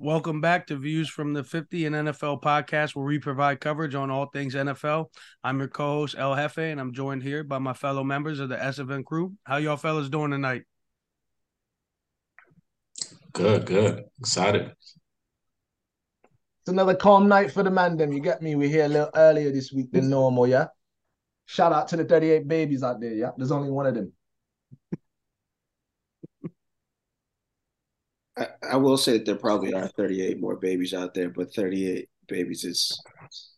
Welcome back to Views from the 50 and NFL podcast, where we provide coverage on all things NFL. I'm your co-host El Jefe, and I'm joined here by my fellow members of the SFN crew. How y'all fellas doing tonight? Good, good. Excited. It's another calm night for the man. Them, you get me? We're here a little earlier this week than normal, yeah. Shout out to the 38 babies out there, yeah. There's only one of them. I, I will say that there probably are 38 more babies out there, but 38 babies is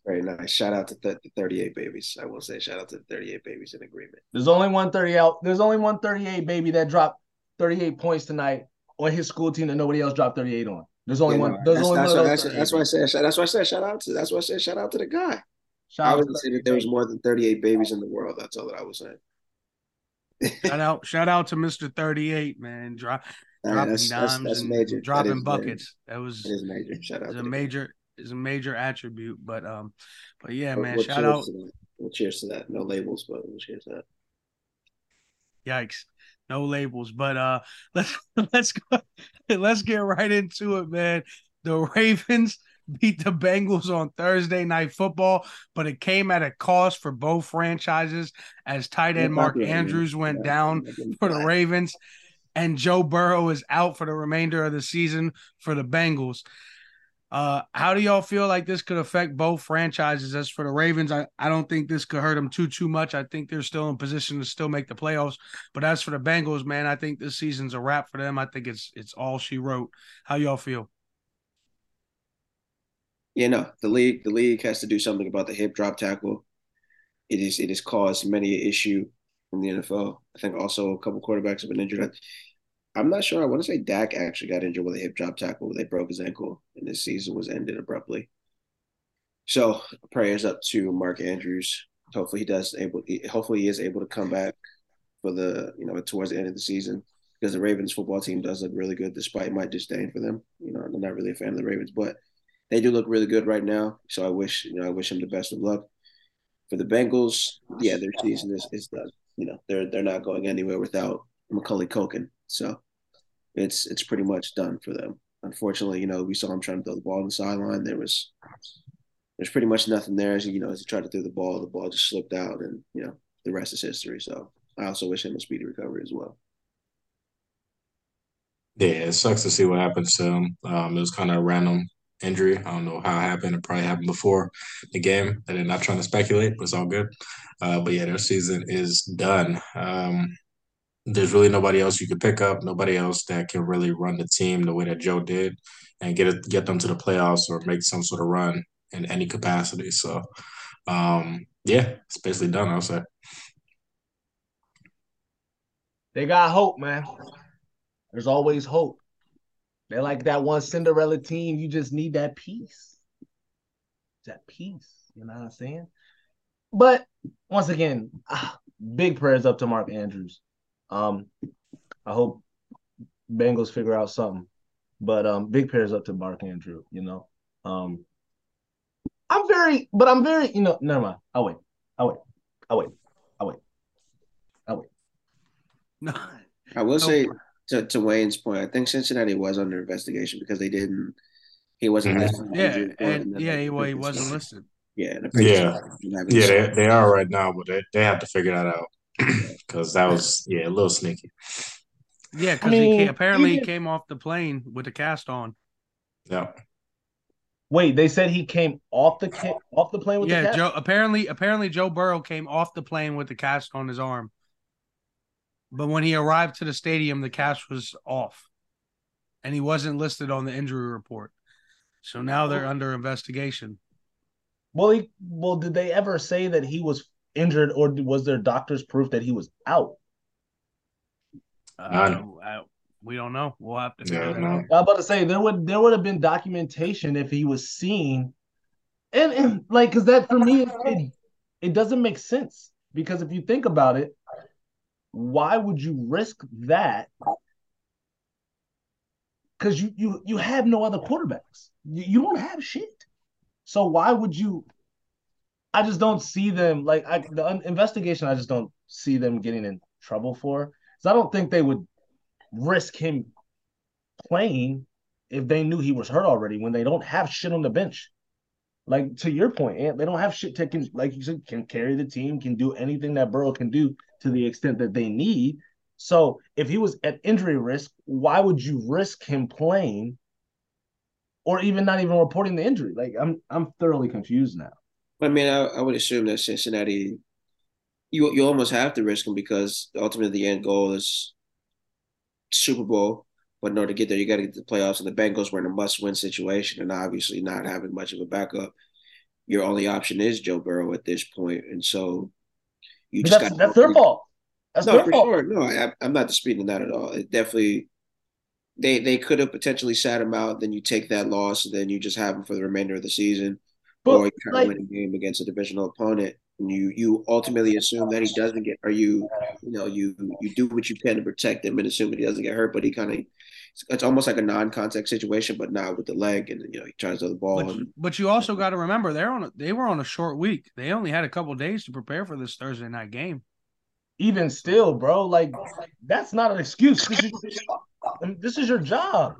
very nice. Shout out to th- the 38 babies. I will say shout out to the 38 babies in agreement. There's only one 30 out. There's only one 38 baby that dropped 38 points tonight on his school team that nobody else dropped 38 on. There's only Yeah, one. There's that's, only that's, one. why, that's, that's why I said that's why I said shout out to that's why I said shout out to the guy. Shout I out would to that there was more than 38 babies in the world. That's all that I was saying. Shout out, shout out to Mr. 38, man. Drop, All right, dropping that's, that's, dimes that's and major. That dropping major. buckets. That was That is major. Shout out is to a guy. major is a major attribute. But um, but yeah, man. well, Shout out, that. Well, cheers to that. No labels, but we'll cheers to that. yikes, no labels. But uh, let's let's go, let's get right into it, man. The Ravens beat the Bengals on Thursday night football, but it came at a cost for both franchises as tight end Mark. Andrews went down for the Ravens, and Joe Burrow is out for the remainder of the season for the Bengals. Uh, how do y'all feel like this could affect both franchises? As for the Ravens, I, I don't think this could hurt them too too much. I think they're still in position to still make the playoffs. But as for the Bengals, man, I think this season's a wrap for them. I think it's it's all she wrote. How y'all feel? Yeah, no, the league the league has to do something about the hip drop tackle. It is it has caused many an issue in the NFL. I think also a couple quarterbacks have been injured. I'm not sure. I want to say Dak actually got injured with a hip drop tackle. They broke his ankle, and his season was ended abruptly. So prayers up to Mark Andrews. Hopefully he does able. Hopefully he is able to come back for the you know towards the end of the season because the Ravens football team does look really good despite my disdain for them. You know I'm not really a fan of the Ravens, but they do look really good right now. So I wish you know I wish him the best of luck. For the Bengals, yeah, their season is, is done. You know they're they're not going anywhere without Macaulay Culkin. So it's it's pretty much done for them. Unfortunately, you know we saw him trying to throw the ball on the sideline. There was there's pretty much nothing there. As you know, as he tried to throw the ball, the ball just slipped out, and you know the rest is history. So I also wish him a speedy recovery as well. Yeah, it sucks to see what happens to him. Um, it was kind of random injury. I don't know how it happened. It probably happened before the game. And they're not trying to speculate, but it's all good. Uh, but yeah, their season is done. Um, there's really nobody else you could pick up. Nobody else that can really run the team the way that Joe did and get it, get them to the playoffs or make some sort of run in any capacity. So, um, yeah, it's basically done. I'll say. They got hope, man. There's always hope. They're like that one Cinderella team. You just need that piece. That piece. You know what I'm saying? But once again, ah, big prayers up to Mark Andrews. Um, I hope Bengals figure out something. But um, big prayers up to Mark Andrew. You know, um, I'm very, but I'm very, you know, never mind. I'll wait. I'll wait. I'll wait. I'll wait. I'll wait. No, I will No. say to, to Wayne's point, I think Cincinnati was under investigation because they didn't. He wasn't Mhm. listed. yeah, injury and yeah, he, well, he wasn't one. listed. Yeah, and Yeah. one didn't have Yeah, they, they are right now, but they, they have to figure that out because that was yeah a little sneaky. Yeah, because I he mean, ca- apparently he even- came off the plane with the cast on. Yeah, Wait, they said he came off the ca- off the plane with yeah, the cat? Joe. Apparently, apparently Joe Burrow came off the plane with the cast on his arm, but when he arrived to the stadium, the cast was off, and he wasn't listed on the injury report. So now they're under investigation. Well, he, well, did they ever say that he was injured, or was there doctor's proof that he was out? Uh, I- we don't know. We'll have to Yeah, figure that no. out. I was about to say there would there would have been documentation if he was seen, and, and like because that for me it, it doesn't make sense because if you think about it, why would you risk that? Because you you you have no other quarterbacks. You, you don't have shit. So why would you? I just don't see them like I, the investigation. I just don't see them getting in trouble for. Because I don't think they would risk him playing if they knew he was hurt already when they don't have shit on the bench. Like to your point, Ant, they don't have shit can, like you said, can carry the team, can do anything that Burrow can do to the extent that they need. So if he was at injury risk, why would you risk him playing or even not even reporting the injury? Like I'm I'm thoroughly confused now. I mean, I, I would assume that Cincinnati, you you almost have to risk him because ultimately the end goal is Super Bowl. But in order to get there, you got to get to the playoffs, and the Bengals were in a must-win situation, and obviously not having much of a backup. Your only option is Joe Burrow at this point, and so you just that's, that's their fault. That's no, their for fault. sure. No, I, I'm not disputing that at all. It definitely they they could have potentially sat him out. Then you take that loss, and then you just have him for the remainder of the season, but, or you try like, to win a game against a divisional opponent. And you you ultimately assume that he doesn't get, or you you know you you do what you can to protect him and assume that he doesn't get hurt, but he kind of it's almost like a non-contact situation, but now with the leg, and you know he tries to throw the ball. But, and, but you also got to remember they're on a, they were on a short week. They only had a couple days to prepare for this Thursday night game. Even still, bro, like that's not an excuse. This is, this is your job.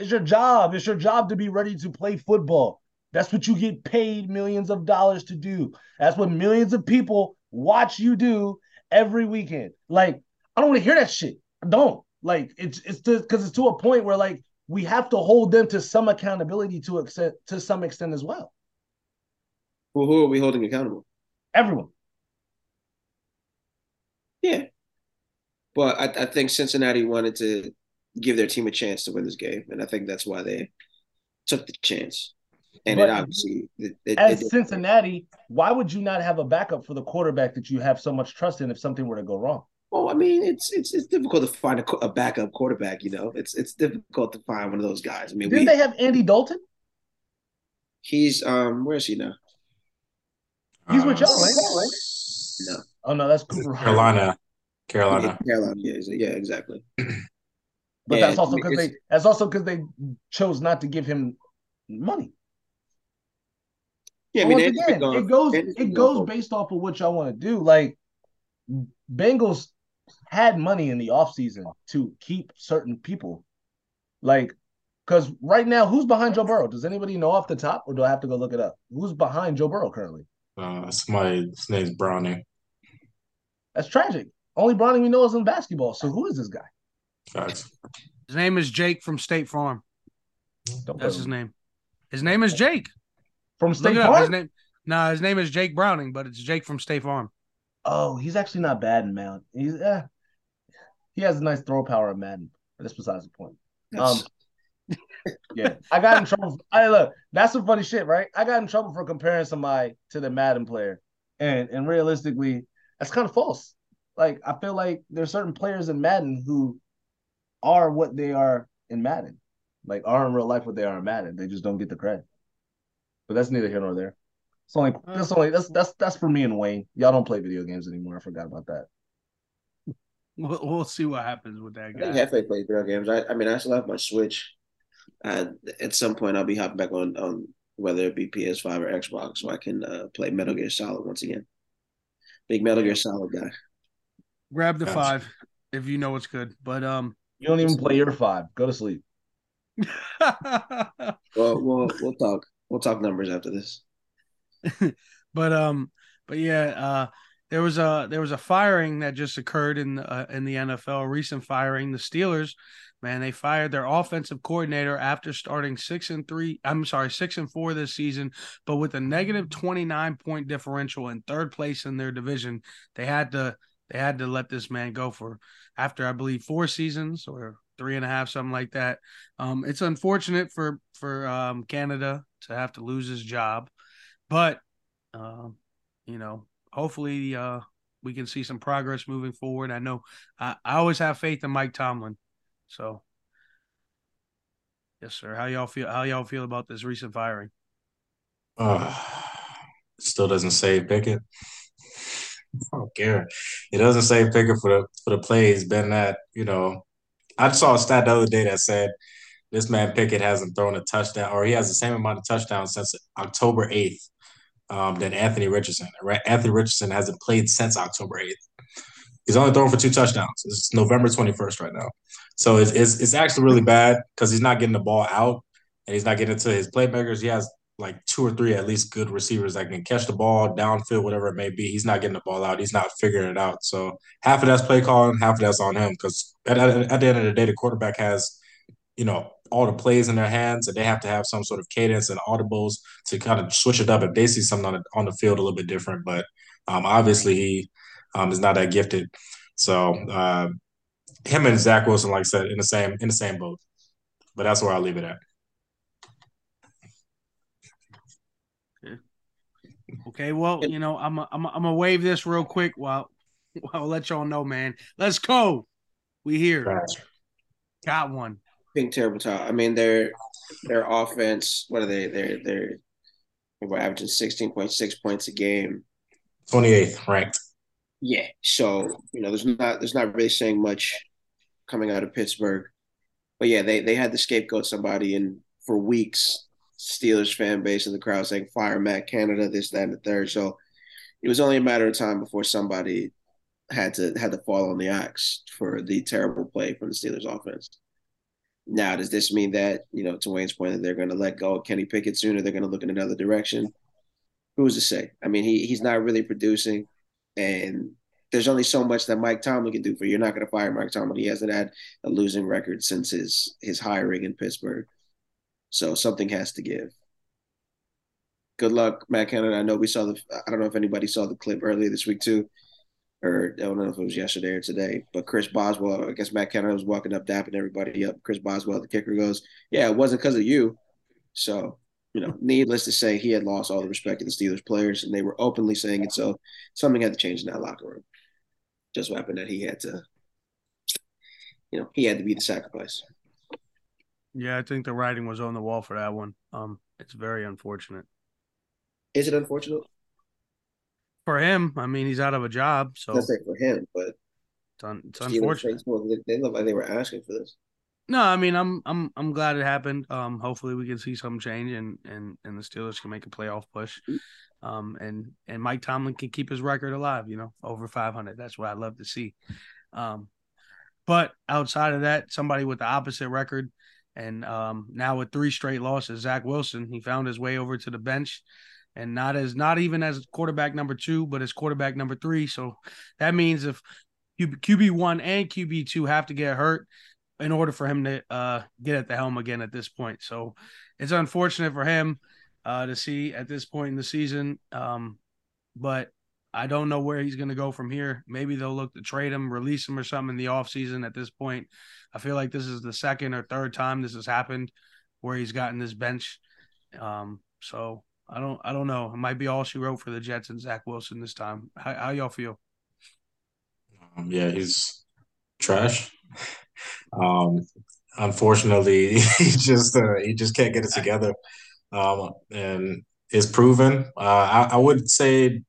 It's your job. It's your job to be ready to play football. That's what you get paid millions of dollars to do. That's what millions of people watch you do every weekend. Like, I don't want to hear that shit. I don't. Like it's it's because it's to a point where like we have to hold them to some accountability to extent to some extent as well. Well, who are we holding accountable? Everyone. Yeah, but I, I think Cincinnati wanted to give their team a chance to win this game, and I think that's why they took the chance. And but it obviously, it, it, as it, Cincinnati, why would you not have a backup for the quarterback that you have so much trust in if something were to go wrong? Well, I mean, it's it's it's difficult to find a, a backup quarterback. You know, it's it's difficult to find one of those guys. I mean, did they have Andy Dalton? He's um, where is he now? He's uh, with y'all, right? No. Oh no, that's Cooper. Carolina. Carolina. Yeah, Carolina. Yeah, yeah, exactly. but that's also because they that's also because they chose not to give him money. Yeah, I mean, again, it goes it goes based off of what y'all want to do. Like Bengals had money in the offseason to keep certain people. Like, because right now, who's behind Joe Burrow? Does anybody know off the top, or do I have to go look it up? Who's behind Joe Burrow currently? Uh, somebody, his name's Browning. That's tragic. Only Browning we know is in basketball. So who is this guy? Facts. His name is Jake from State Farm. Don't That's his name. His name is Jake from State Farm. His name, no, nah, his name is Jake Browning, but it's Jake from State Farm. Oh, he's actually not bad in Madden. He's eh, he has a nice throw power in Madden. But that's besides the point. Um, yeah, I got in trouble. I look, that's some funny shit, right? I got in trouble for comparing somebody to the Madden player, and and realistically, that's kind of false. Like I feel like there's certain players in Madden who are what they are in Madden, like are in real life what they are in Madden. They just don't get the credit. But that's neither here nor there. It's only that's only that's that's that's for me and Wayne. Y'all don't play video games anymore. I forgot about that. We'll, we'll see what happens with that guy. I halfway play video games. I, I mean, I still have my Switch. And at some point, I'll be hopping back on on whether it be PS5 or Xbox, so I can uh, play Metal Gear Solid once again. Big Metal Gear Solid guy. Grab the gotcha. five if you know it's good, but um, you don't even play your five. Go to sleep. well, we'll we'll talk. We'll talk numbers after this. but um, but yeah, uh, there was a there was a firing that just occurred in uh, in the NFL. Recent firing. The Steelers, man, they fired their offensive coordinator after starting six and three. I'm sorry, six and four this season, but with a negative twenty nine point differential in third place in their division, they had to they had to let this man go for after I believe four seasons or three and a half, something like that. Um, it's unfortunate for for um, Canada to have to lose his job. But um, you know, hopefully uh, we can see some progress moving forward. I know I, I always have faith in Mike Tomlin. So yes, sir. How y'all feel how y'all feel about this recent firing? Uh still doesn't save Pickett. I don't care. It doesn't save Pickett for the for the play he's been that you know. I saw a stat the other day that said this man Pickett hasn't thrown a touchdown, or he has the same amount of touchdowns since October 8th um, than Anthony Richardson. Anthony Richardson hasn't played since October 8th. He's only thrown for two touchdowns. It's November 21st right now. So it's it's, it's actually really bad because he's not getting the ball out and he's not getting to his playmakers. He has like two or three at least good receivers that can catch the ball downfield, whatever it may be. He's not getting the ball out. He's not figuring it out. So half of that's play calling, half of that's on him because at, at, at the end of the day, the quarterback has, you know, all the plays in their hands and they have to have some sort of cadence and audibles to kind of switch it up if they see something on the, on the field a little bit different. But um, obviously he um, is not that gifted. So uh, him and Zach Wilson, like I said, in the same in the same boat. But that's where I'll leave it at. Okay, well, you know, I'm a, I'm a, I'm gonna wave this real quick while I'll let y'all know, man. Let's go. We here. Got one. Being terrible talk. I mean, their their offense. What are they? They're they're we're averaging sixteen point six points a game. Twenty eighth ranked. Yeah. So you know, there's not there's not really saying much coming out of Pittsburgh, but yeah, they they had to scapegoat somebody, and for weeks, Steelers fan base and the crowd saying fire Matt Canada, this, that, and the third. So it was only a matter of time before somebody had to had to fall on the axe for the terrible play from the Steelers offense. Now, does this mean that, you know, to Wayne's point, that they're going to let go of Kenny Pickett sooner? They're going to look in another direction? Who's to say? I mean, he he's not really producing, and there's only so much that Mike Tomlin can do for you. You're not going to fire Mike Tomlin. He hasn't had a losing record since his his hiring in Pittsburgh. So something has to give. Good luck, Matt Canada. I know we saw the. I don't know if anybody saw the clip earlier this week too, or I don't know if it was yesterday or today. But Chris Boswell, I guess Matt Canada was walking up, dapping everybody up. Chris Boswell, the kicker, goes, "Yeah, it wasn't because of you." So you know, needless to say, he had lost all the respect of the Steelers players, and they were openly saying it. So something had to change in that locker room. Just happened that he had to, you know, he had to be the sacrifice. Yeah, I think the writing was on the wall for that one. Um, it's very unfortunate. Is it unfortunate? For him, I mean, he's out of a job, so Let's say for him, but it's, un- it's unfortunate. they, they look like they were asking for this. No, I mean, I'm I'm I'm glad it happened. Um, hopefully we can see some change and and and the Steelers can make a playoff push. Um, and and Mike Tomlin can keep his record alive. You know, over 500. That's what I'd love to see. Um, but outside of that, somebody with the opposite record, and um, now with three straight losses, Zach Wilson, he found his way over to the bench, and not as not even as quarterback number two, but as quarterback number three. So that means if QB one and QB two have to get hurt in order for him to uh, get at the helm again at this point. So it's unfortunate for him uh, to see at this point in the season. Um, but I don't know where he's going to go from here. Maybe they'll look to trade him, release him or something in the offseason at this point. I feel like this is the second or third time this has happened where he's gotten this bench. Um, so I don't I don't know. It might be all she wrote for the Jets and Zach Wilson this time. How, how y'all feel? Um, yeah, he's trash. Um, unfortunately, he just uh, he just can't get it together, um, and it's proven. Uh, I, I would say,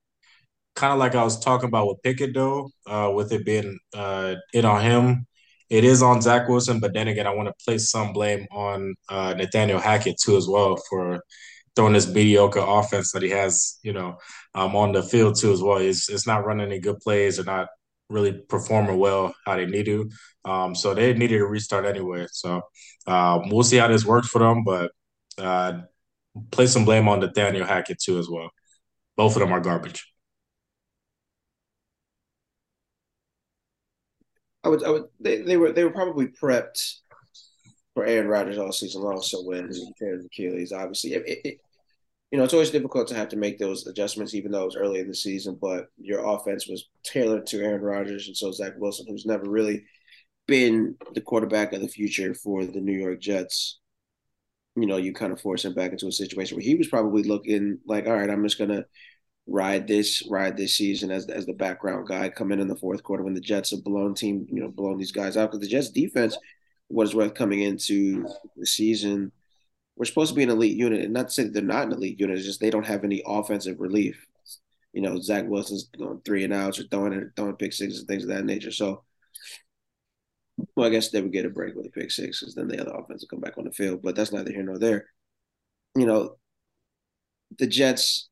kind of like I was talking about with Pickett, though, uh, with it being uh, it on him. It is on Zach Wilson, but then again, I want to place some blame on uh, Nathaniel Hackett too, as well, for throwing this mediocre offense that he has, you know, um, on the field too, as well. It's it's not running any good plays or not really performing well how they need to. Um, so they needed to restart anyway. So um, we'll see how this works for them, but uh, place some blame on Nathaniel Hackett too as well. Both of them are garbage. I would, I would. They, they were, they were probably prepped for Aaron Rodgers all season long. So when he tears Achilles, obviously, it, it, you know, it's always difficult to have to make those adjustments, even though it was early in the season. But your offense was tailored to Aaron Rodgers, and so Zach Wilson, who's never really been the quarterback of the future for the New York Jets. You know, you kind of force him back into a situation where he was probably looking like, all right, I'm just gonna ride this ride this season as as the background guy, come in in the fourth quarter when the Jets have blown team, you know, blown these guys out because the Jets defense was worth coming into the season we're supposed to be an elite unit, and not to say they're not an elite unit. It's just they don't have any offensive relief. You know, Zach Wilson's going three and outs or throwing throwing pick sixes and things of that nature. So, well, I guess they would get a break with the pick sixes, then the other offense will come back on the field. But that's neither here nor there. You know, the Jets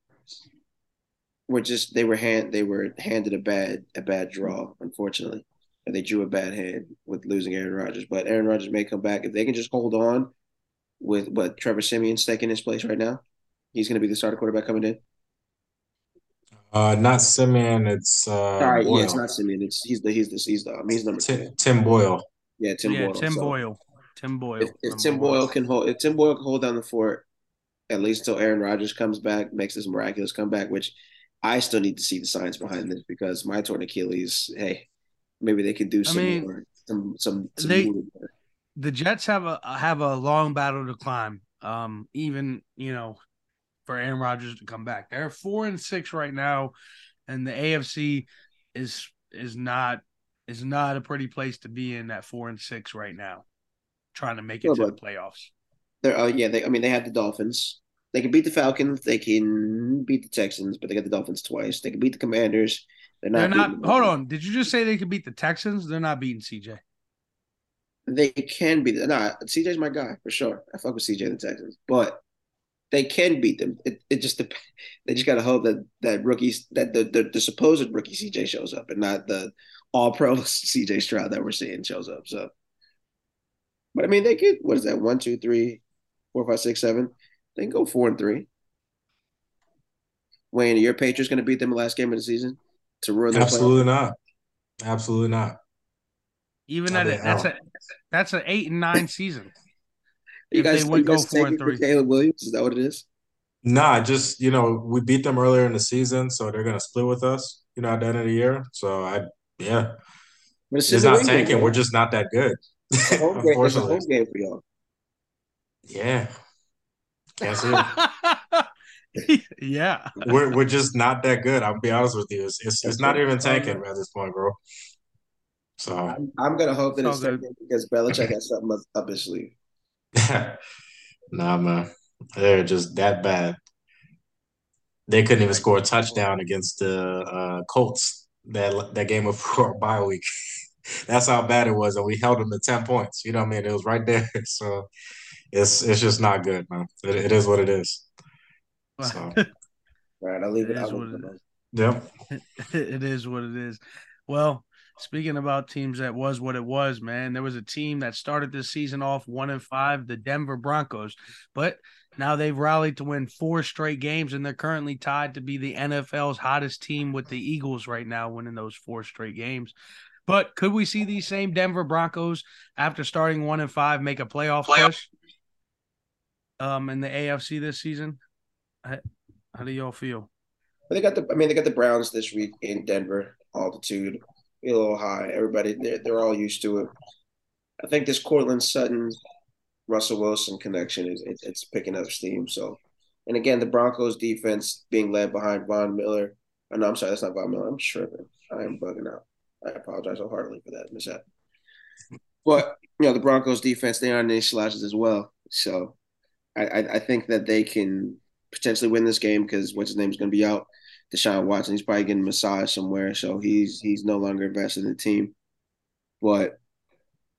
were just they were hand they were handed a bad a bad draw, unfortunately. And they drew a bad hand with losing Aaron Rodgers. But Aaron Rodgers may come back if they can just hold on with what Trevor Siemian's taking his place right now. He's going to be the starter quarterback coming in. Uh, not Siemian. It's uh, Sorry, Boyle. yeah, it's not Siemian. It's he's the he's the he's the um, he's number two. Tim, Tim Boyle. Yeah, Tim yeah, Boyle. Tim So Boyle. Tim Boyle. If, if Tim. Boyle can hold, if Tim Boyle can hold down the fort, at least until Aaron Rodgers comes back, makes this miraculous comeback, which I still need to see the science behind this because my torn Achilles, hey, maybe they could do some I mean, more, some some, some they- the Jets have a have a long battle to climb. Um, even you know, for Aaron Rodgers to come back, they're four and six right now, and the AFC is is not is not a pretty place to be in at four and six right now, trying to make it to the playoffs. They're, uh, yeah, they, I mean, they have the Dolphins. They can beat the Falcons. They can beat the Texans, but they got the Dolphins twice. They can beat the Commanders. They're not. They're not. Hold on. Did you just say they could beat the Texans? They're not beating CJ. They can beat. Nah, CJ's my guy for sure. I fuck with CJ and the Texans, but they can beat them. It, it just they just gotta hope that that rookies that the, the the supposed rookie CJ shows up and not the all pro CJ Stroud that we're seeing shows up. So, but I mean, they could. What is that? One, two, three, four, five, six, seven. They can go four and three. Wayne, are your Patriots going to beat them the last game of the season to ruin their Absolutely not. Absolutely not. Even at they it, that's out. a that's an eight and nine season. You if guys, would you go four and for three. Caleb Williams, is that what it is? Nah, just you know, we beat them earlier in the season, so they're gonna split with us. You know, at the end of the year. So I, yeah, But it's in not win game, tanking. We're just not that good. It's a game. It's a Unfortunately, home game for y'all. yeah. Can't see it. yeah. We're we're just not that good. I'll be honest with you. It's it's, it's not even tanking at this point, bro. So I'm, I'm gonna hope that It's it's all good. taken because Belichick has something up, up his sleeve. nah, man, they're just that bad. They couldn't even score a touchdown against the uh, Colts that that game before our bye week. That's how bad it was, and we held them to ten points. You know what I mean? It was right there. So it's it's just not good, man. It, it is what it is. So All right, I'll leave It it. is what leave it it alone. yep. it is what it is. Well, speaking about teams that was what it was, man, there was a team that started this season off one and five, the Denver Broncos, but now they've rallied to win four straight games, and they're currently tied to be the NFL's hottest team with the Eagles right now, winning those four straight games. But could we see these same Denver Broncos after starting one and five make a playoff, Playoff. push? Um, in the AFC this season, how, do y'all feel? They got the. I mean, they got the Browns this week in Denver. Altitude a little high. Everybody, they're they're all used to it. I think this Courtland Sutton, Russell Wilson connection is it, it's picking up steam. So, and again, the Broncos defense being led behind Von Miller. Oh, no, I'm sorry, that's not Von Miller. I'm tripping. I am bugging out. I apologize wholeheartedly for that mishap. But you know, the Broncos defense they aren't any slouches as well. So, I I, I think that they can potentially win this game because what's his name is going to be out. Deshaun Watson, he's probably getting massaged somewhere, so he's he's no longer invested in the team. But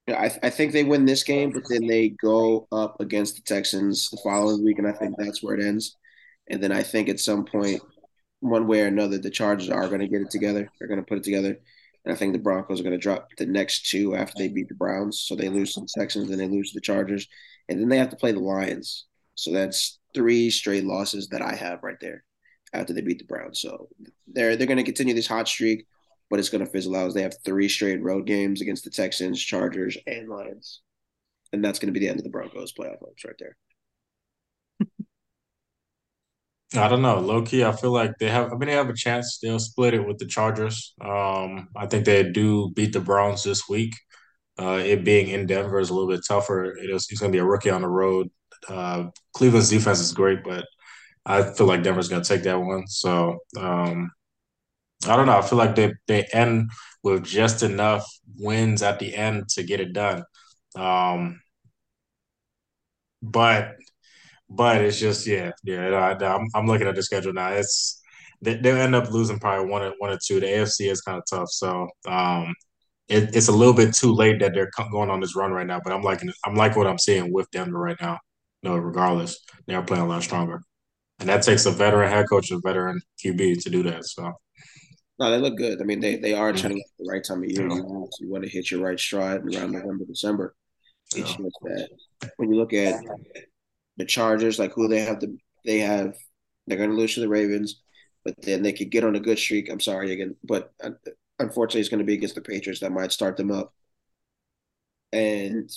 I I think they win this game, but then they go up against the Texans the following week, and I think that's where it ends. And then I think at some point, one way or another, the Chargers are going to get it together. They're going to put it together. And I think the Broncos are going to drop the next two after they beat the Browns. So they lose to the Texans, then they lose to the Chargers, and then they have to play the Lions. So that's three straight losses that I have right there after they beat the Browns. So they're they're going to continue this hot streak, but it's going to fizzle out as they have three straight road games against the Texans, Chargers, and Lions, and that's going to be the end of the Broncos playoff hopes right there. I don't know. Low key, I feel like they have. I mean, they have a chance. They'll split it with the Chargers. Um, I think they do beat the Browns this week. Uh, it being in Denver is a little bit tougher. It is. He's going to be a rookie on the road. Uh, Cleveland's defense is great, but I feel like Denver's going to take that one. So um, I don't know. I feel like they they end with just enough wins at the end to get it done. Um, but but it's just yeah, yeah. I, I'm I'm looking at the schedule now. It's they, they'll end up losing probably one or one or two. The AFC is kind of tough, so um, it, it's a little bit too late that they're going on this run right now. But I'm liking I'm like what I'm seeing with Denver right now. No, regardless, they are playing a lot stronger, and that takes a veteran head coach, and a veteran QB to do that. So No, they look good. I mean, they they are trending at the right time of year. You want you want to hit your right stride around November, December. It's just that when you look at the Chargers, like who they have to, they have they're going to lose to the Ravens, but then they could get on a good streak. I'm sorry again, but uh, unfortunately, it's going to be against the Patriots that might start them up. And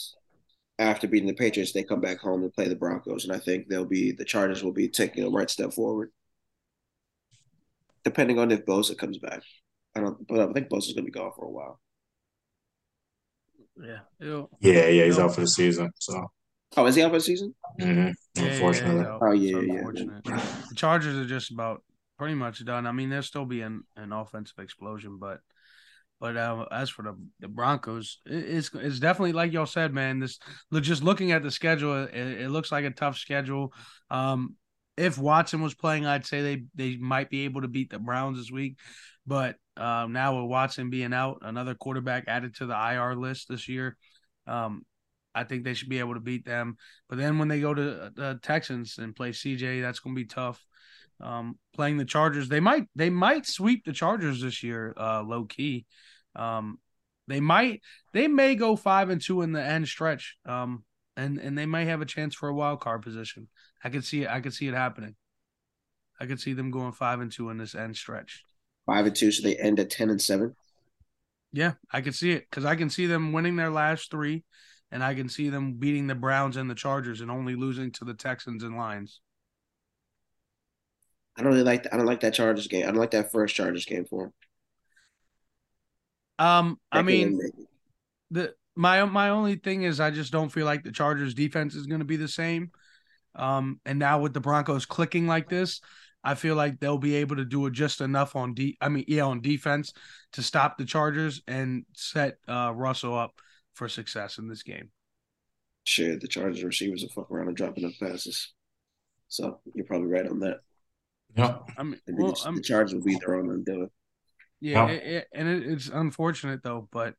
after beating the Patriots, they come back home and play the Broncos, and I think they'll be the Chargers will be taking a right step forward, depending on if Bosa comes back. I don't, but I think Bosa's going to be gone for a while. Yeah. It'll, Yeah, yeah, he's Nope. out for the season. So, Oh, is he out for the season? mhm, yeah, unfortunately. yeah, Oh, it's yeah, yeah. The Chargers are just about pretty much done. I mean, there'll still be an, an offensive explosion, but but uh, as for the the Broncos, it, it's it's definitely like y'all said, man. This just looking at the schedule, it, it looks like a tough schedule. Um, if Watson was playing, I'd say they they might be able to beat the Browns this week, but um, now with Watson being out, another quarterback added to the IR list this year. Um, I think they should be able to beat them. But then when they go to the Texans and play CJ, that's going to be tough. Um, playing the Chargers, they might they might sweep the Chargers this year, uh, low key. Um, they might they may go five and two in the end stretch. Um, and and they might have a chance for a wild card position. I could see it. I could see it happening. I could see them going five and two in this end stretch. Five and two, so they end at ten and seven. Yeah, I could see it because I can see them winning their last three, and I can see them beating the Browns and the Chargers and only losing to the Texans and Lions. I don't really like. I don't like that Chargers game. I don't like that first Chargers game for them. Um, I mean, the my my only thing is I just don't feel like the Chargers defense is going to be the same. Um, and now with the Broncos clicking like this, I feel like they'll be able to do it just enough on de- I mean, yeah, on defense to stop the Chargers and set uh Russell up for success in this game. Shit, the Chargers receivers are fuck around and dropping up passes. So you're probably right on that. Yeah. I mean, well, the, I'm, the Chargers will beat their own undoing. Yeah, it, and it, it's unfortunate though, but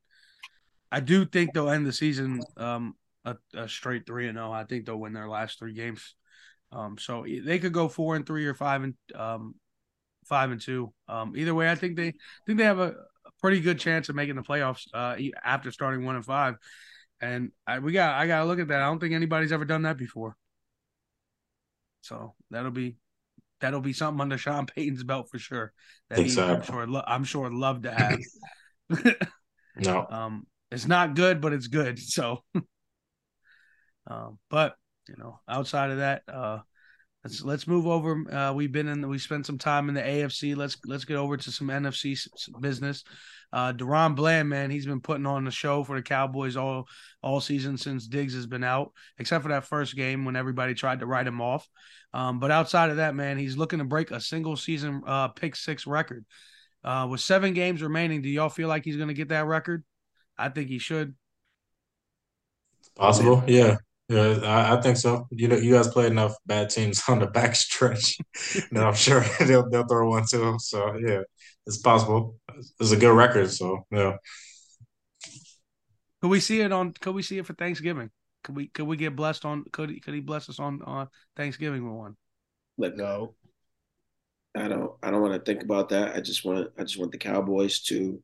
I do think they'll end the season um a, a straight three and zero. I think they'll win their last three games. Um, so they could go four and three or five and um five and two. Um, either way, I think they think they have a, pretty good chance of making the playoffs uh after starting one and five. And I, we got I gotta look at that. I don't think anybody's ever done that before. So that'll be that'll be something under Sean Payton's belt for sure. That he, so. I'm sure lo- I'm sure love to have. No. um, it's not good, but it's good. So, um, but you know, outside of that, uh, let's let's move over. Uh, we've been in, we spent some time in the AFC. Let's let's get over to some NFC business. Uh, DaRon Bland, man, he's been putting on the show for the Cowboys all all season since Diggs has been out, except for that first game when everybody tried to write him off. Um, but outside of that, man, he's looking to break a single season uh, pick six record. Uh, with seven games remaining, do y'all feel like he's going to get that record? I think he should. Possible, yeah, yeah, I, I think so. You know, you guys play enough bad teams on the back stretch that I'm sure they'll they'll throw one to them. So yeah, it's possible. It's a good record. So yeah, Could we see it on? Could we see it for Thanksgiving? Could we? Could we get blessed on? Could he? Could he bless us on on Thanksgiving with one? Look, No. I don't I don't want to think about that. I just want I just want the Cowboys to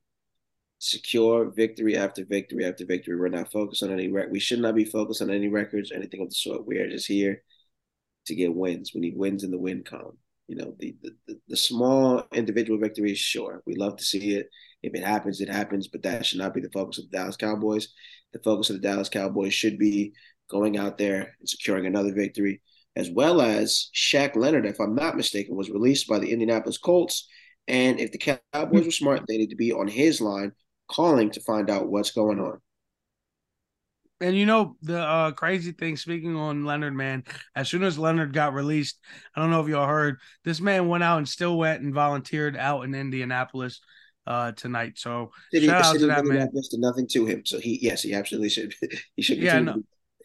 secure victory after victory after victory. We're not focused on any rec. We should not be focused on any records, or anything of the sort. We are just here to get wins. We need wins in the win column. You know, the the, the, the small individual victories, sure. We love to see it. If it happens, it happens, but that should not be the focus of the Dallas Cowboys. The focus of the Dallas Cowboys should be going out there and securing another victory as well as Shaq Leonard, if I'm not mistaken, was released by the Indianapolis Colts. And if the Cowboys were smart, they need to be on his line calling to find out what's going on. And you know the uh, crazy thing. Speaking on Leonard, man, as soon as Leonard got released, I don't know if y'all heard, this man went out and still went and volunteered out in Indianapolis uh, tonight. So City, shout out to that man. Nothing to him, so he yes, he absolutely should. He should. Yeah, no.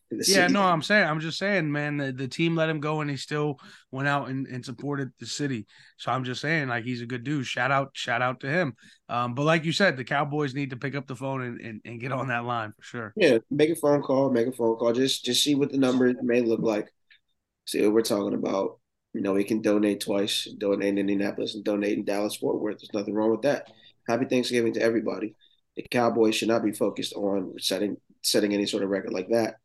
To be in the Yeah, no, I'm saying, I'm just saying, man, the, the team let him go and he still went out and, and supported the city. So I'm just saying, like, he's a good dude. Shout out, shout out to him. Um, but like you said, the Cowboys need to pick up the phone and, and, and get on that line for sure. Yeah, make a phone call. Make a phone call. Just just see what the numbers may look like. See what we're talking about. You know, he can donate twice, donate in Indianapolis and donate in Dallas Fort Worth. There's nothing wrong with that. Happy Thanksgiving to everybody. The Cowboys should not be focused on setting setting any sort of record like that.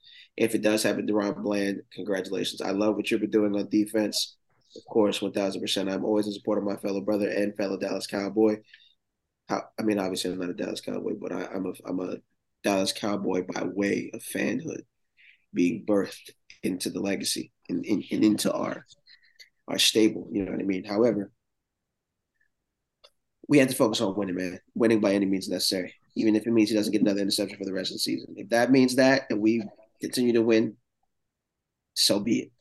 If it does happen, DaRon Bland, congratulations. I love what you've been doing on defense. Of course, one thousand percent. I'm always in support of my fellow brother and fellow Dallas Cowboy. How, I mean, obviously, I'm not a Dallas Cowboy, but I, I'm a I'm a Dallas Cowboy by way of fanhood, being birthed into the legacy and, and, and into our our stable. You know what I mean? However, we have to focus on winning, man. Winning by any means necessary, even if it means he doesn't get another interception for the rest of the season. If that means that, and we continue to win, so be it.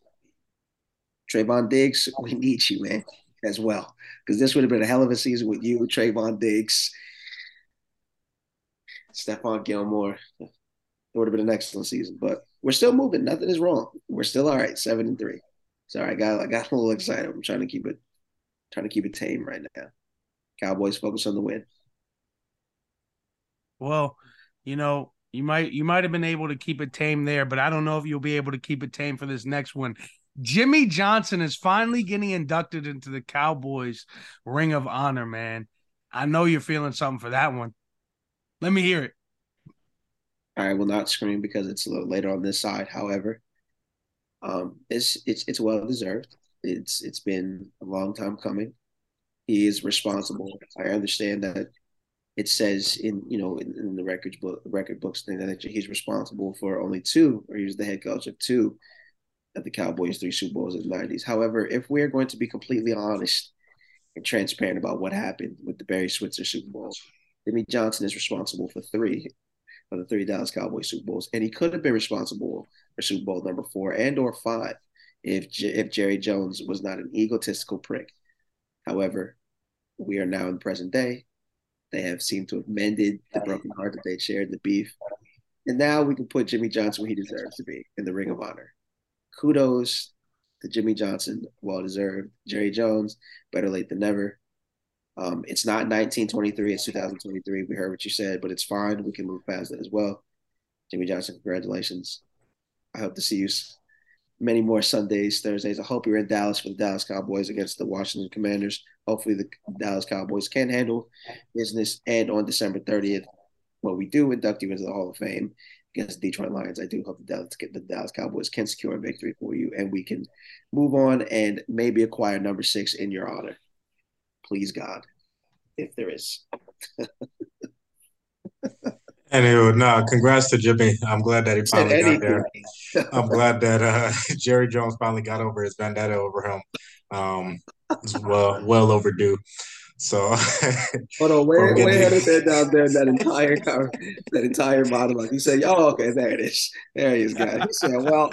Trevon Diggs, we need you, man, as well, because this would have been a hell of a season with you, Trevon Diggs, Stephon Gilmore. It would have been an excellent season, but we're still moving. Nothing is wrong. We're still all right, seven and three. Sorry, I got I got a little excited. I'm trying to keep it trying to keep it tame right now. Cowboys focus on the win. Well, you know, you might you might have been able to keep it tame there, but I don't know if you'll be able to keep it tame for this next one. Jimmy Johnson is finally getting inducted into the Cowboys Ring of Honor, man. I know you're feeling something for that one. Let me hear it. I will not scream because it's a little later on this side. However, um, it's it's it's well deserved. It's it's been a long time coming. He is responsible. I understand that it says in you know in, in the records book record books thing that he's responsible for only two, or he's the head coach of two of the Cowboys three Super Bowls in the nineties. However, if we're going to be completely honest and transparent about what happened with the Barry Switzer Super Bowl, Jimmy Johnson is responsible for three of the three Dallas Cowboys Super Bowls, and he could have been responsible for Super Bowl number four and or five if if Jerry Jones was not an egotistical prick. However, we are now in the present day. They have seemed to have mended the broken heart that they shared, the beef, and now we can put Jimmy Johnson where he deserves to be in the Ring of Honor. Kudos to Jimmy Johnson, well deserved. Jerry Jones, better late than never. Um, it's not 1923, it's 2023. We heard what you said, but it's fine. We can move past that as well. Jimmy Johnson, congratulations. I hope to see you many more Sundays, Thursdays. I hope you're in Dallas for the Dallas Cowboys against the Washington Commanders. Hopefully, the Dallas Cowboys can handle business. And on December 30th, when we do induct you into the Hall of Fame against the Detroit Lions, I do hope the Dallas, the Dallas Cowboys can secure a victory for you and we can move on and maybe acquire number six in your honor please God, if there is. Anywho, no, congrats to Jimmy. I'm glad that he finally got there. I'm glad that uh, Jerry Jones finally got over his vendetta over him. Um, it's well, well overdue. So, hold on, where, where had it said down there that entire that entire monologue? He said, "Oh, okay, there it is. There he is, guys." He said, "Well,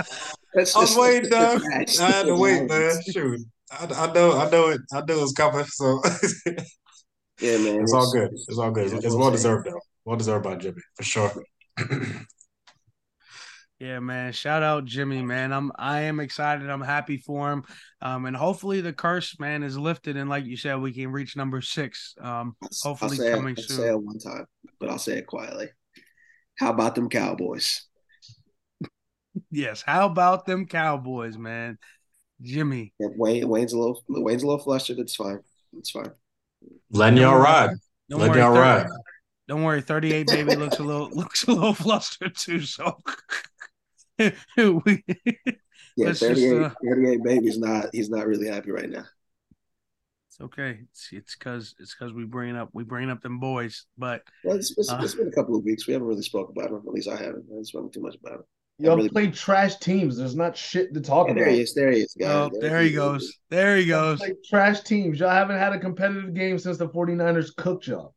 let's just, I'm waiting, dog. I had to wait, man. Shoot, I, I know, I know it. I know it's coming. So yeah, man, it's, it's, all good. It's all good. It's, it's well deserved though. Well deserved by Jimmy for sure. yeah, man. Shout out Jimmy, man. I'm I am excited. I'm happy for him. Um, and hopefully the curse, man, is lifted. And like you said, we can reach number six. Um, hopefully coming it, soon. I'll say it one time, but I'll say it quietly. How about them Cowboys? yes. How about them Cowboys, man? Jimmy. Yeah, Wayne, Wayne's a little Wayne's a little flustered. It's fine. It's fine. Letting y'all ride. Don't Letting y'all 30, ride. Don't worry, 38 baby looks a little looks a little flustered too. So we, yeah, 38, just, uh, 38 baby's not he's not really happy right now. It's okay. It's it's cause it's cause we bring up we bring up them boys. But well, it's, it's, uh, it's been a couple of weeks. We haven't really spoke about them. At least I haven't. I haven't spoken too much about it. Y'all really... play trash teams. There's not shit to talk about. There he is. There he is, guys. Oh, there, there he goes. There he goes. trash teams. Y'all haven't had a competitive game since the 49ers cooked y'all.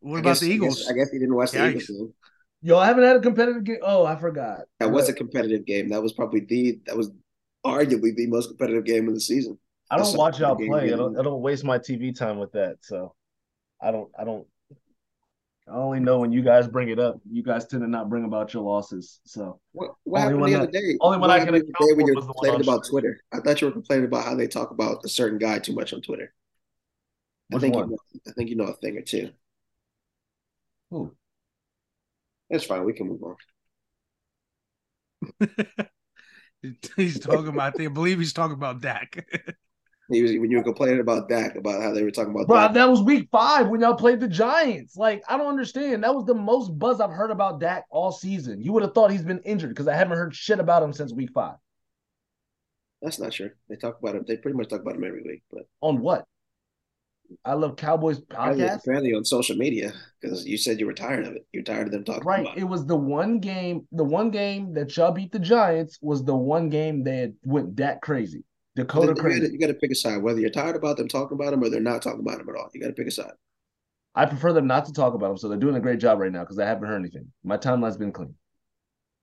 What I about guess, the Eagles? I guess, I guess, he didn't watch the Eagles game. Y'all haven't had a competitive game. Oh, I forgot. That was a competitive game. That was probably the that was arguably the most competitive game of the season. I don't watch y'all play. I don't, I don't waste my TV time with that. So I don't I don't I only know when you guys bring it up. You guys tend to not bring about your losses. So what, what happened the other day? Only when I can. The day when you're complaining about Twitter. I thought you were complaining about how they talk about a certain guy too much on Twitter. Which I think one? you know, I think you know a thing or two. Hmm. Who? That's fine. We can move on. He's talking about. I believe he's talking about Dak. He was when you were complaining about Dak about how they were talking about Bro, Dak. that was week five when y'all played the Giants. Like, I don't understand. That was the most buzz I've heard about Dak all season. You would have thought he's been injured because I haven't heard shit about him since week five. That's not sure. They talk about him. They pretty much talk about him every week, but On what? I love Cowboys podcast. apparently on social media because you said you were tired of it. You're tired of them talking Right. about It it. was the one game, the one game that y'all beat the Giants was the one game that went that crazy. Dakota You gotta, crazy. you got to pick a side, whether you're tired about them talking about them or they're not talking about them at all. You got to pick a side. I prefer them not to talk about them, so they're doing a great job right now because I haven't heard anything. My timeline's been clean.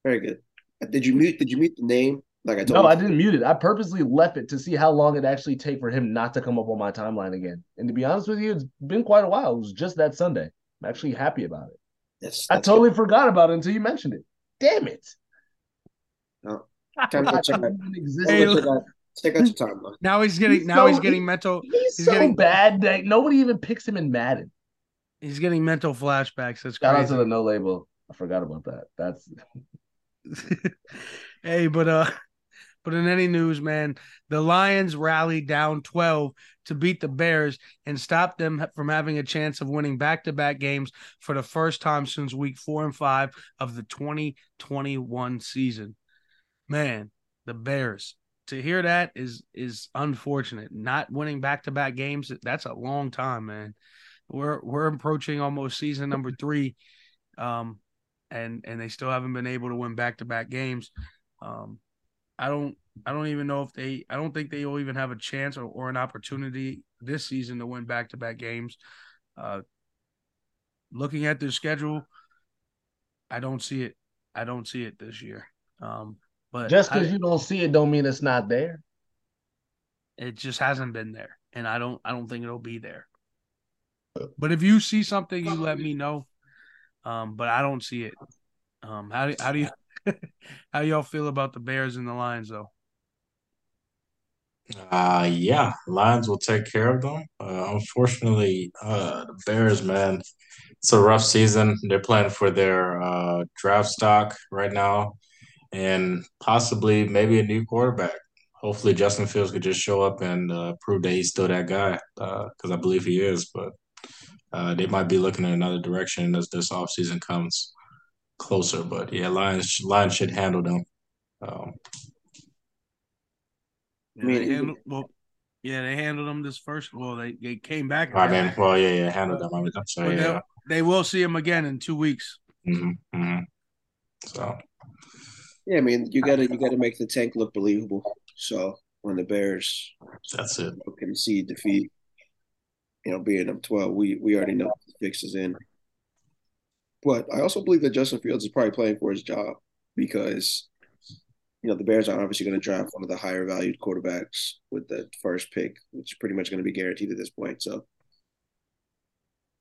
Very good. Uh, did you mute? Did you mute the name? Like I told No, you? I didn't mute it. I purposely left it to see how long it actually take for him not to come up on my timeline again. And to be honest with you, it's been quite a while. It was just that Sunday. I'm actually happy about it. That's, I that's totally forgot about it until you mentioned it. Damn it. No. Time to check it out- even good. existed. Hey, Check out, check out your timeline. now he's getting. He's now so- he's getting mental. He's, He's so getting- bad that nobody even picks him in Madden. He's getting mental flashbacks. That's Shout out crazy. to the no label. I forgot about that. That's hey, but uh, but in any news, man, the Lions rallied down twelve to beat the Bears and stop them from having a chance of winning back-to-back games for the first time since Week Four and Five of the 2021 season. Man, the Bears. To hear that is is unfortunate. Not winning back-to-back games, that's a long time, man. We're we're approaching almost season number three. Um, and and they still haven't been able to win back to back games. Um, I don't I don't even know if they I don't think they will even have a chance or, or an opportunity this season to win back to back games. Uh, looking at their schedule, I don't see it. I don't see it this year. Um, but just because you don't see it don't mean it's not there. it just hasn't been there, and I don't I don't think it'll be there. But if you see something, you let me know. Um, but I don't see it. Um, how do how do you how y'all feel about the Bears and the Lions though? Uh, yeah, Lions will take care of them. Uh, unfortunately, uh, the Bears, man, it's a rough season. They're playing for their uh, draft stock right now, and possibly maybe a new quarterback. Hopefully, Justin Fields could just show up and uh, prove that he's still that guy, because I believe he is. But uh, they might be looking in another direction as this offseason comes closer. But yeah, Lions, Lions should handle them. Um, Yeah, I mean, they handled, well, yeah, they handled them this first. Well, they, they came back. I mean, well, yeah, yeah, handle them. I mean, I'm sorry, they'll- yeah. they will see them again in two weeks. hmm hmm So Yeah, I mean, you gotta you gotta make the tank look believable. So when the Bears that's it. concede defeat, you know, being up twelve, we we already know the fix is in. But I also believe that Justin Fields is probably playing for his job because you know the Bears are obviously going to draft one of the higher valued quarterbacks with the first pick, which is pretty much going to be guaranteed at this point. So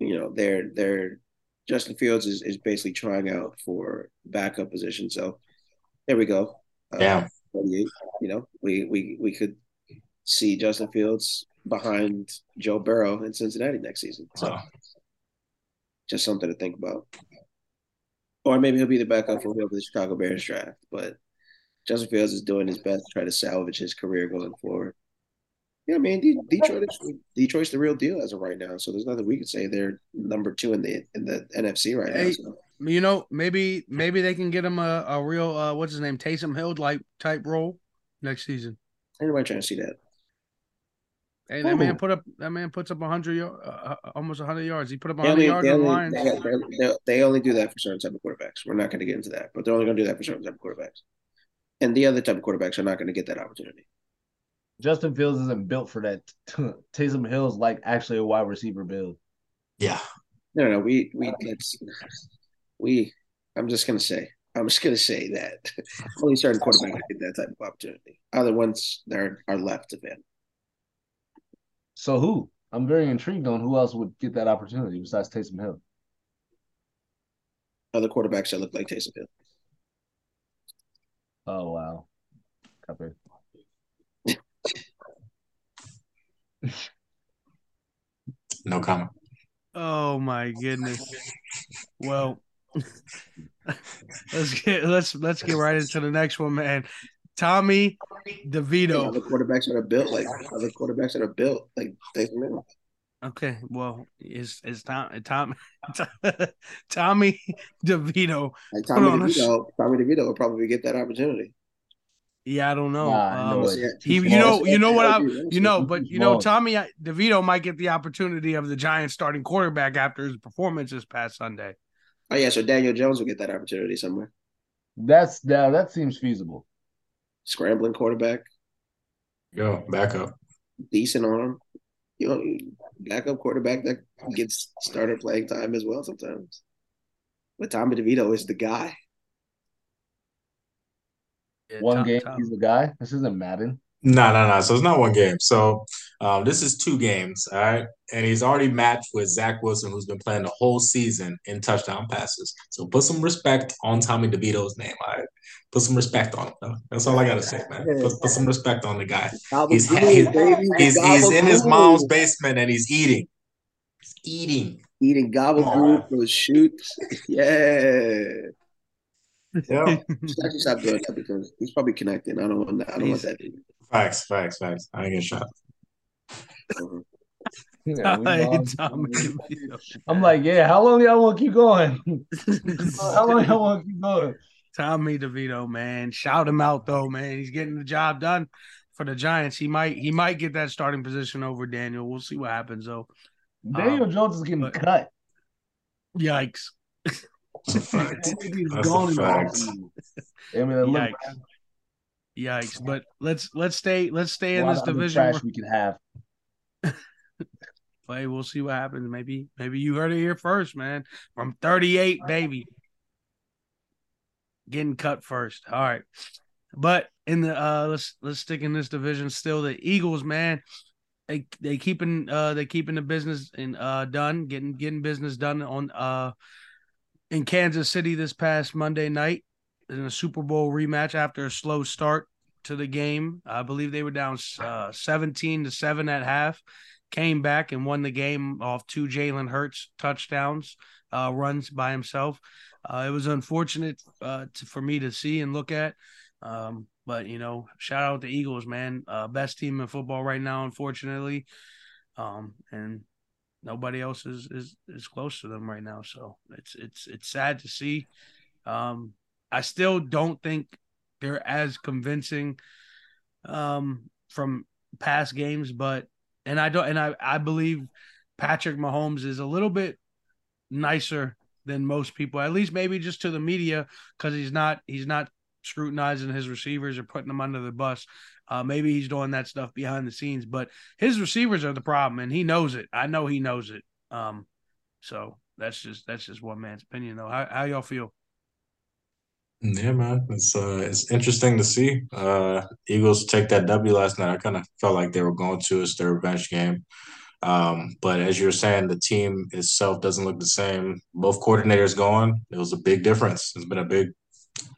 you know they're they're Justin Fields is, is basically trying out for backup position. So there we go. Uh, You know, we we we could see Justin Fields behind Joe Burrow in Cincinnati next season. So Wow. Just something to think about. Or maybe he'll be the backup for whoever the Chicago Bears draft. But Justin Fields is doing his best to try to salvage his career going forward. Yeah, I mean, De- Detroit is Detroit's the real deal as of right now. So there's nothing we can say. They're number two in the in the NFC right now. So You know, maybe maybe they can get him a, a real uh, what's his name Taysom Hill like type role next season. anybody trying to see that? Hey, that man put up that man puts up hundred uh, uh, almost hundred yards. He put up They hundred yards they, on the only, Lions. they, they- they- they only do that for certain type of quarterbacks. We're not going to get into that, but they're only going to do that for certain type of quarterbacks. And the other type of quarterbacks are not going to get that opportunity. Justin Fields isn't built for that. Taysom Hill's like actually a wide receiver build. Yeah. No, no, no. We we let's we. I'm just gonna say. I'm just gonna say that only certain quarterbacks get that type of opportunity. Other ones that are, are left of him. So who? I'm very intrigued on who else would get that opportunity besides Taysom Hill. Other quarterbacks that look like Taysom Hill. Oh wow. Copy. No comment. Oh my goodness. Well, let's get let's let's get right into the next one, man. Tommy DeVito. Other quarterbacks that are built like other quarterbacks that are built like Taysom Hill. Okay, well, is is Tom Tom Tommy DeVito? Like Put Tommy on a sh- DeVito, Tommy DeVito will probably get that opportunity. Yeah, I don't know. Nah, Um, no, he, you know, you know what I, you know, but you know. Tommy DeVito might get the opportunity of the Giants starting quarterback after his performance this past Sunday. Oh yeah, so Daniel Jones will get that opportunity somewhere. That's that. That seems feasible. Scrambling quarterback, Yeah, back up. decent arm. You know, backup quarterback that gets starter playing time as well sometimes. But Tommy DeVito is the guy. Yeah, One Tom- game, Tom- he's the guy. This isn't Madden. No, no, no. So it's not one game. So um, this is two games, all right. And he's already matched with Zach Wilson, who's been playing the whole season in touchdown passes. So put some respect on Tommy DeVito's name, all right. Put some respect on him. though. That's all I gotta say, man. Put, put some respect on the guy. He's he's, he's, he's in his mom's basement and he's eating. He's eating. eating gobble on. group shoots. Yeah. Yeah. Should stop doing that because he's probably connecting. I don't want that. I don't want that. Facts, facts, facts. I ain't get shot. Yeah, we Hey, lost. Tommy DeVito. I'm like, yeah. How long y'all want to keep going? how long y'all want to keep going? Tommy DeVito, man, shout him out though, man. He's getting the job done for the Giants. He might he might get that starting position over Daniel. We'll see what happens though. Daniel um, Jones is getting but- cut. Yikes. That's a fact. He's That's a gone in the fact. offseason. I mean, Yikes. Yikes. But let's let's stay let's stay a in lot this of division. trash we could have. Play. We'll see what happens. Maybe maybe you heard it here first, man. From 38, baby. Getting cut first. All right. But in the uh let's let's stick in this division still. The Eagles, man. They they keeping uh they keeping the business in uh done, getting getting business done on uh in Kansas City this past Monday night in a Super Bowl rematch after a slow start to the game. I believe they were down uh 17 to 7 at half came back and won the game off two Jalen Hurts touchdowns, uh, runs by himself. Uh, it was unfortunate uh, to, for me to see and look at. Um, but, you know, shout out the Eagles, man. Uh, best team in football right now, unfortunately. Um, and nobody else is, is, is close to them right now. So it's, it's, it's sad to see. Um, I still don't think they're as convincing um, from past games, but and I don't and I I believe Patrick Mahomes is a little bit nicer than most people, at least maybe just to the media, because he's not he's not scrutinizing his receivers or putting them under the bus. Uh, maybe he's doing that stuff behind the scenes, but his receivers are the problem, and he knows it. I know he knows it. Um, so that's just that's just one man's opinion, though. How how y'all feel? Yeah, man. It's uh it's interesting to see. Uh Eagles take that W last night. I kind of felt like they were going to. It's their revenge game. Um, but as you were saying, the team itself doesn't look the same. Both coordinators gone. It was a big difference. It's been a big,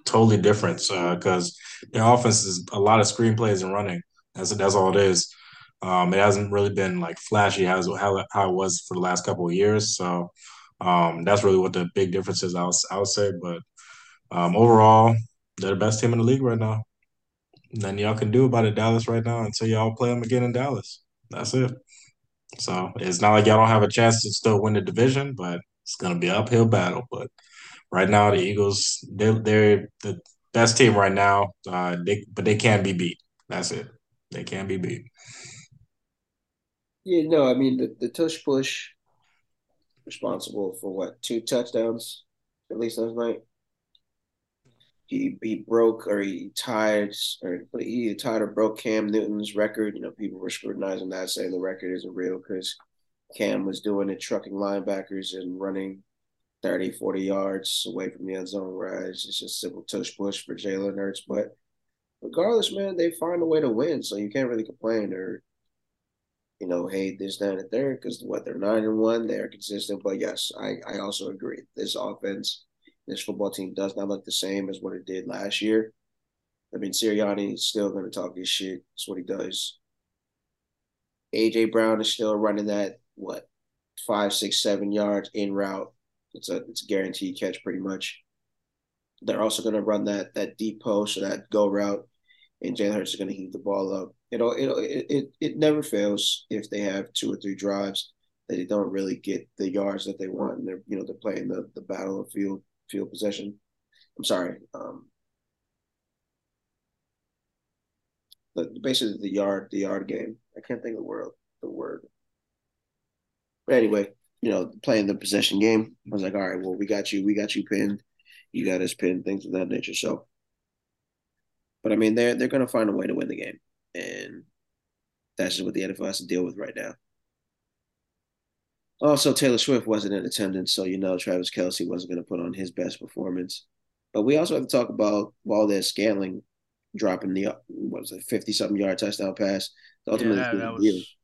totally difference because their offense is a lot of screenplays and running. That's that's all it is. Um, it hasn't really been like flashy as how how it was for the last couple of years. So um, that's really what the big difference is. I would, I would say, but um, overall, they're the best team in the league right now. Nothing y'all can do about it, Dallas, right now until y'all play them again in Dallas. That's it. So it's not like y'all don't have a chance to still win the division, but it's gonna be an uphill battle. But right now, the Eagles, they're they're the best team right now. Uh, they but they can be beat. That's it. They can be beat. Yeah, no, I mean the, the tush push responsible for what two touchdowns at least last night. He he broke or he tied or he tied or broke Cam Newton's record. You know, people were scrutinizing that, saying the record isn't real because Cam was doing it, trucking linebackers and running 30, 40 yards away from the end zone, whereas it's just simple tush push for Jalen Hurts. But regardless, man, they find a way to win, so you can't really complain or you know, hate this, that, and third, because what they're nine and one, they're consistent. But yes, I, I also agree. This offense, this football team does not look the same as what it did last year. I mean, Sirianni is still going to talk his shit. That's what he does. AJ Brown is still running that what five, six, seven yards in route. It's a it's a guaranteed catch pretty much. They're also going to run that that deep post or that go route and Jalen Hurts is going to heat the ball up. You know, it, it it never fails if they have two or three drives that they don't really get the yards that they want, and they're you know they're playing the the battle of field field possession. I'm sorry, um, the basically the yard the yard game. I can't think of the word the word. But anyway, you know, playing the possession game, I was like, all right, well, we got you, we got you pinned, you got us pinned, things of that nature. So, but I mean, they're they're gonna find a way to win the game, and that's just what the NFL has to deal with right now. Also, Taylor Swift wasn't in attendance, so you know Travis Kelce wasn't going to put on his best performance. But we also have to talk about Valdes-Scantling dropping the what was it, fifty something yard touchdown pass. Ultimately, yeah, that, that was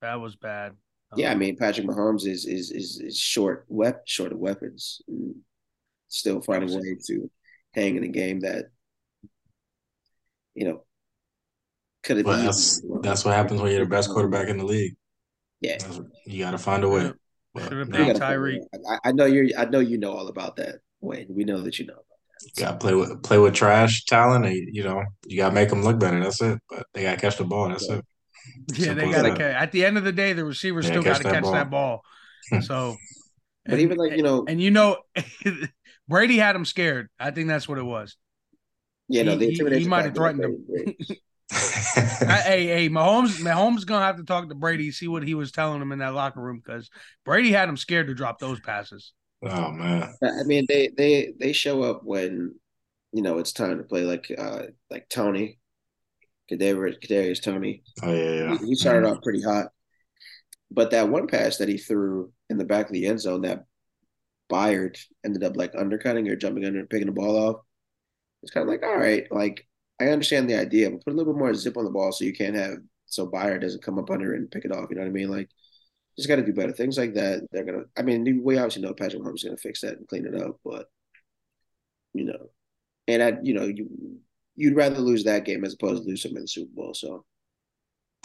that was bad. Yeah, I um, mean Patrick Mahomes is is is, is short wep- short of weapons, still finding a way to hang in a game that you know could have. Well, that's that's what happens when you're the best quarterback in the league. Yeah, you got to find a way. Should have paid Tyreek. I, I know you're. I know you know all about that. Wayne, we know that you know. About that. You got to play with play with trash talent. And, you know, you got to make them look better. That's it. But they got to catch the ball. That's yeah. it. Yeah, Simple they got to catch. At the end of the day, the receiver still got to catch ball. that ball. So, but and, even like you know, and you know, Brady had him scared. I think that's what it was. Yeah, no, he, he, he might have threatened him. hey, hey, Mahomes, Mahomes is gonna have to talk to Brady, see what he was telling him in that locker room because Brady had him scared to drop those passes. Oh man. I mean, they they they show up when you know it's time to play. Like uh like Tony, Kadarius, Kadarius Toney. Oh yeah, yeah. He, he started off pretty hot, but that one pass that he threw in the back of the end zone that Byard ended up like undercutting or jumping under and picking the ball off. It's kind of like, all right, like I understand the idea, but put a little bit more zip on the ball so you can't have so Byard doesn't come up under and pick it off. You know what I mean? Like just got to do better. Things like that, they're gonna. I mean, we obviously know Patrick Mahomes is gonna fix that and clean it up, but you know, and I, you know, you you'd rather lose that game as opposed to lose them in the Super Bowl. So,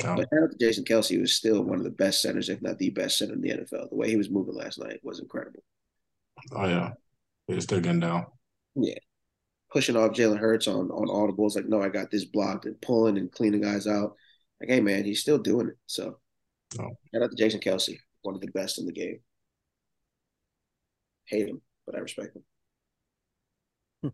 oh. but Jason Kelce was still one of the best centers, if not the best center in the NFL. The way he was moving last night was incredible. Oh yeah, he was still getting down. Yeah, pushing off Jalen Hurts on on audibles. Like, no, I got this blocked and pulling and cleaning guys out. Like, hey man, he's still doing it. So Oh. Shout out to Jason Kelce, one of the best in the game. Hate him, but I respect him.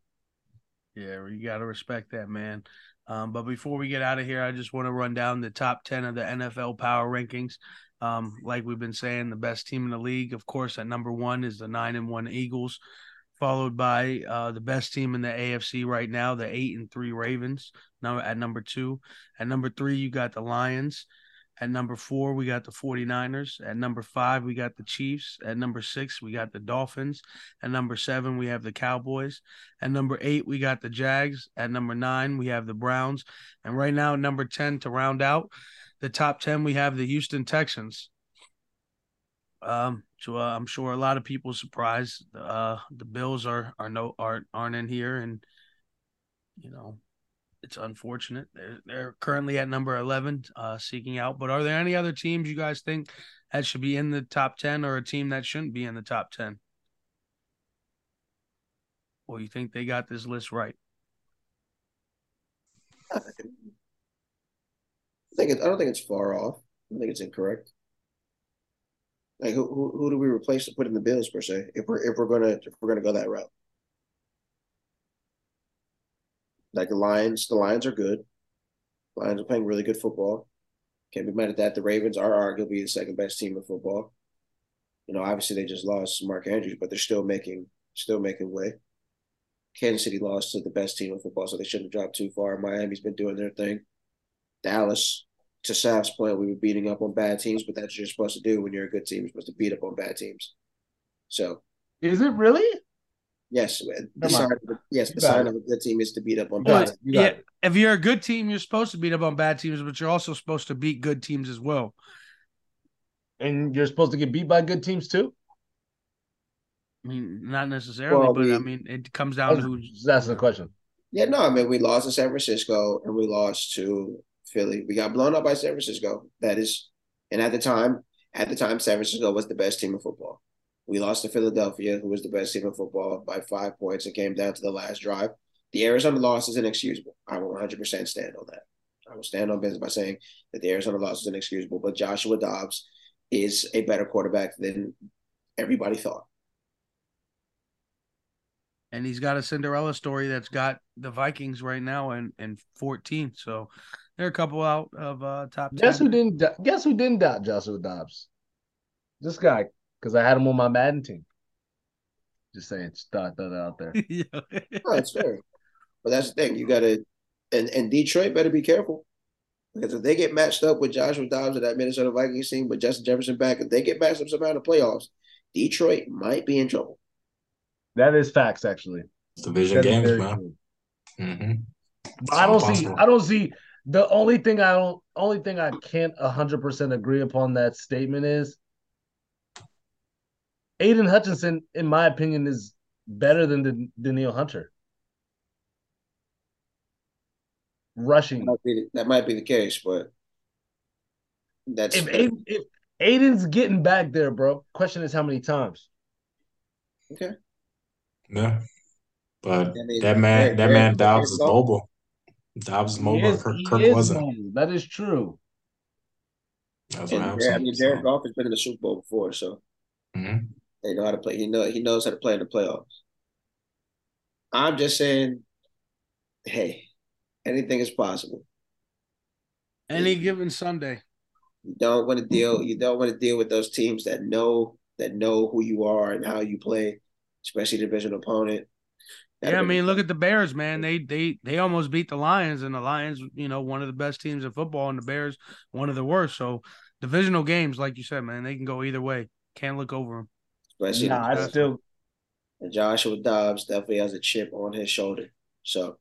Yeah, you got to respect that, man. Um, but before we get out of here, I just want to run down the top 10 of the NFL power rankings. Um, like we've been saying, the best team in the league, of course, at number one is the nine and one Eagles, followed by uh, the best team in the AFC right now, the eight and three Ravens. Now at number two, at number three, you got the Lions. At number four, we got the 49ers. At number five, we got the Chiefs. At number six, we got the Dolphins. At number seven, we have the Cowboys. At number eight, we got the Jags. At number nine, we have the Browns. And right now, number 10 to round out the top 10, we have the Houston Texans. Um, so uh, I'm sure a lot of people surprised. Uh, the Bills are are no aren't aren't in here, and you know it's unfortunate. They're, they're currently at number 11, uh, seeking out. But are there any other teams you guys think that should be in the top 10 or a team that shouldn't be in the top 10? Well, you think they got this list right? I think it, I don't think it's far off. I think it's incorrect. Like who, who, who do we replace to put in the Bills per se? If we're if we're gonna if we're gonna go that route. Like the Lions, the Lions are good. Lions are playing really good football. Can't be mad at that. The Ravens are arguably the second best team in football. You know, obviously they just lost Mark Andrews, but they're still making still making way. Kansas City lost to the best team in football, so they shouldn't have dropped too far. Miami's been doing their thing. Dallas, to Saf's point, we were beating up on bad teams, but that's what you're supposed to do when you're a good team. You're supposed to beat up on bad teams. So, is it really? Yes, the sign, yes, the sign of a good team is to beat up on bad. teams. yeah, if you're a good team, you're supposed to beat up on bad teams, but you're also supposed to beat good teams as well. And you're supposed to get beat by good teams too. I mean, not necessarily, well, but we, I mean, it comes down to who's. That's the question. Yeah, no, I mean, we lost to San Francisco and we lost to Philly. We got blown up by San Francisco. That is, and at the time, at the time, San Francisco was the best team in football. We lost to Philadelphia, who was the best team in football by five points. It came down to the last drive. The Arizona loss is inexcusable. I will 100% stand on that. I will stand on business by saying that the Arizona loss is inexcusable, but Joshua Dobbs is a better quarterback than everybody thought. And he's got a Cinderella story that's got the Vikings right now and in 14. So they're a couple out of uh, top 10. Guess who didn't? Guess who didn't doubt Joshua Dobbs? This guy, because I had him on my Madden team. Just saying, just thought that out there. yeah. Oh, that's fair. But that's the thing. You got to, and, and Detroit better be careful. Because if they get matched up with Joshua Dobbs and that Minnesota Vikings team, with Justin Jefferson back, if they get matched up somehow in the playoffs, Detroit might be in trouble. That is facts, actually. It's Division That is games, very man. true. hmm I don't see. I don't see. The only thing I don't. Only thing I can't hundred percent agree upon that statement is. Aiden Hutchinson, in my opinion, is better than the Danielle Hunter. That Rushing. might be, that might be the case, but that's If Aiden, if Aiden's getting back there, bro. Question is how many times. okay. Yeah. But I mean, that man, that man Derek- Dobbs is mobile. Dobbs mobile. is- Kirk, Kirk wasn't. mobile. That is true. That's what I'm Derek- I saying. mean, Derek Goff has been in the Super Bowl before, so mhm. they know how to play. He know he knows how to play in the playoffs. I'm just saying, hey, anything is possible. Any given Sunday. You don't want to deal. You don't want to deal with those teams that know that know who you are and how you play, especially division opponent. Yeah, I mean, look at the Bears, man. They they they almost beat the Lions, and the Lions, you know, one of the best teams in football, and the Bears, one of the worst. So divisional games, like you said, man, they can go either way. Can't look over them. especially Nah, I still. and Joshua Dobbs definitely has a chip on his shoulder. So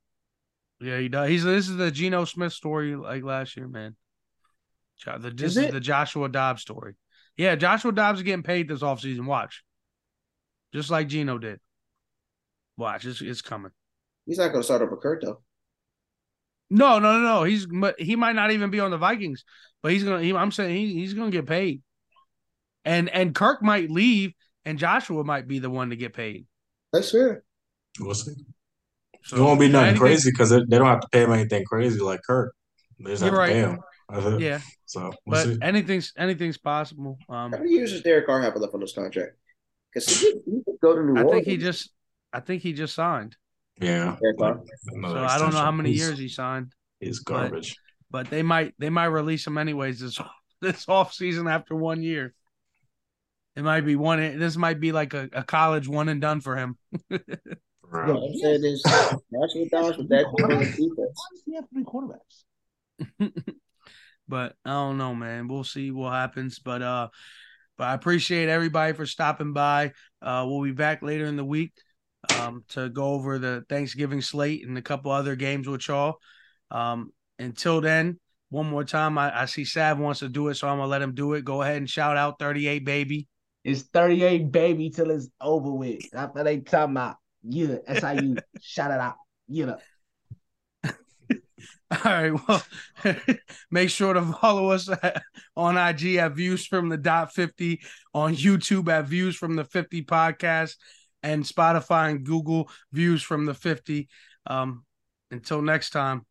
Yeah, he does. He's this is the Geno Smith story like last year, man. The, this Is is the Joshua Dobbs story. Yeah, Joshua Dobbs is getting paid this offseason. Watch. Just like Geno did. Watch, it's, it's coming. he's not going to start over Kirk though. No, no, no, no. He's he might not even be on the Vikings, but he's gonna. He, I'm saying he, he's gonna get paid, and and Kirk might leave, and Joshua might be the one to get paid. That's fair. We'll see. So it won't be nothing crazy because they, they don't have to pay him anything crazy like Kirk. They just have You're to pay right. him. That's it. Yeah, So we'll but see. anything's anything's possible. Um, How many years does Derek Carr have left on this contract? Because he, he could go to New I Orleans. think he just, I think he just signed. Yeah. Derek Carr. Another So I don't know how many He's- years he signed, He's garbage. but they might they might release him anyways this this off season after one year. It might be one. This might be like a, a college one and done for him. For What real. I'm saying is Joshua Dobbs with that good of a defense. Why does he have three quarterbacks? but I don't know, man. We'll see what happens. But uh, but I appreciate everybody for stopping by. Uh, we'll be back later in the week um to go over the Thanksgiving slate and a couple other games with y'all. Um, until then, one more time, I, I see Sav wants to do it, so I'm gonna let him do it. Go ahead and shout out 38 baby. It's 38 baby till it's over with. After they talking about yeah, that's how you shout it out. You know. All right. Well, make sure to follow us on IG at Views from the Dot 50, on YouTube at Views from the 50 Podcast, and Spotify and Google Views from the 50. Um, until next time.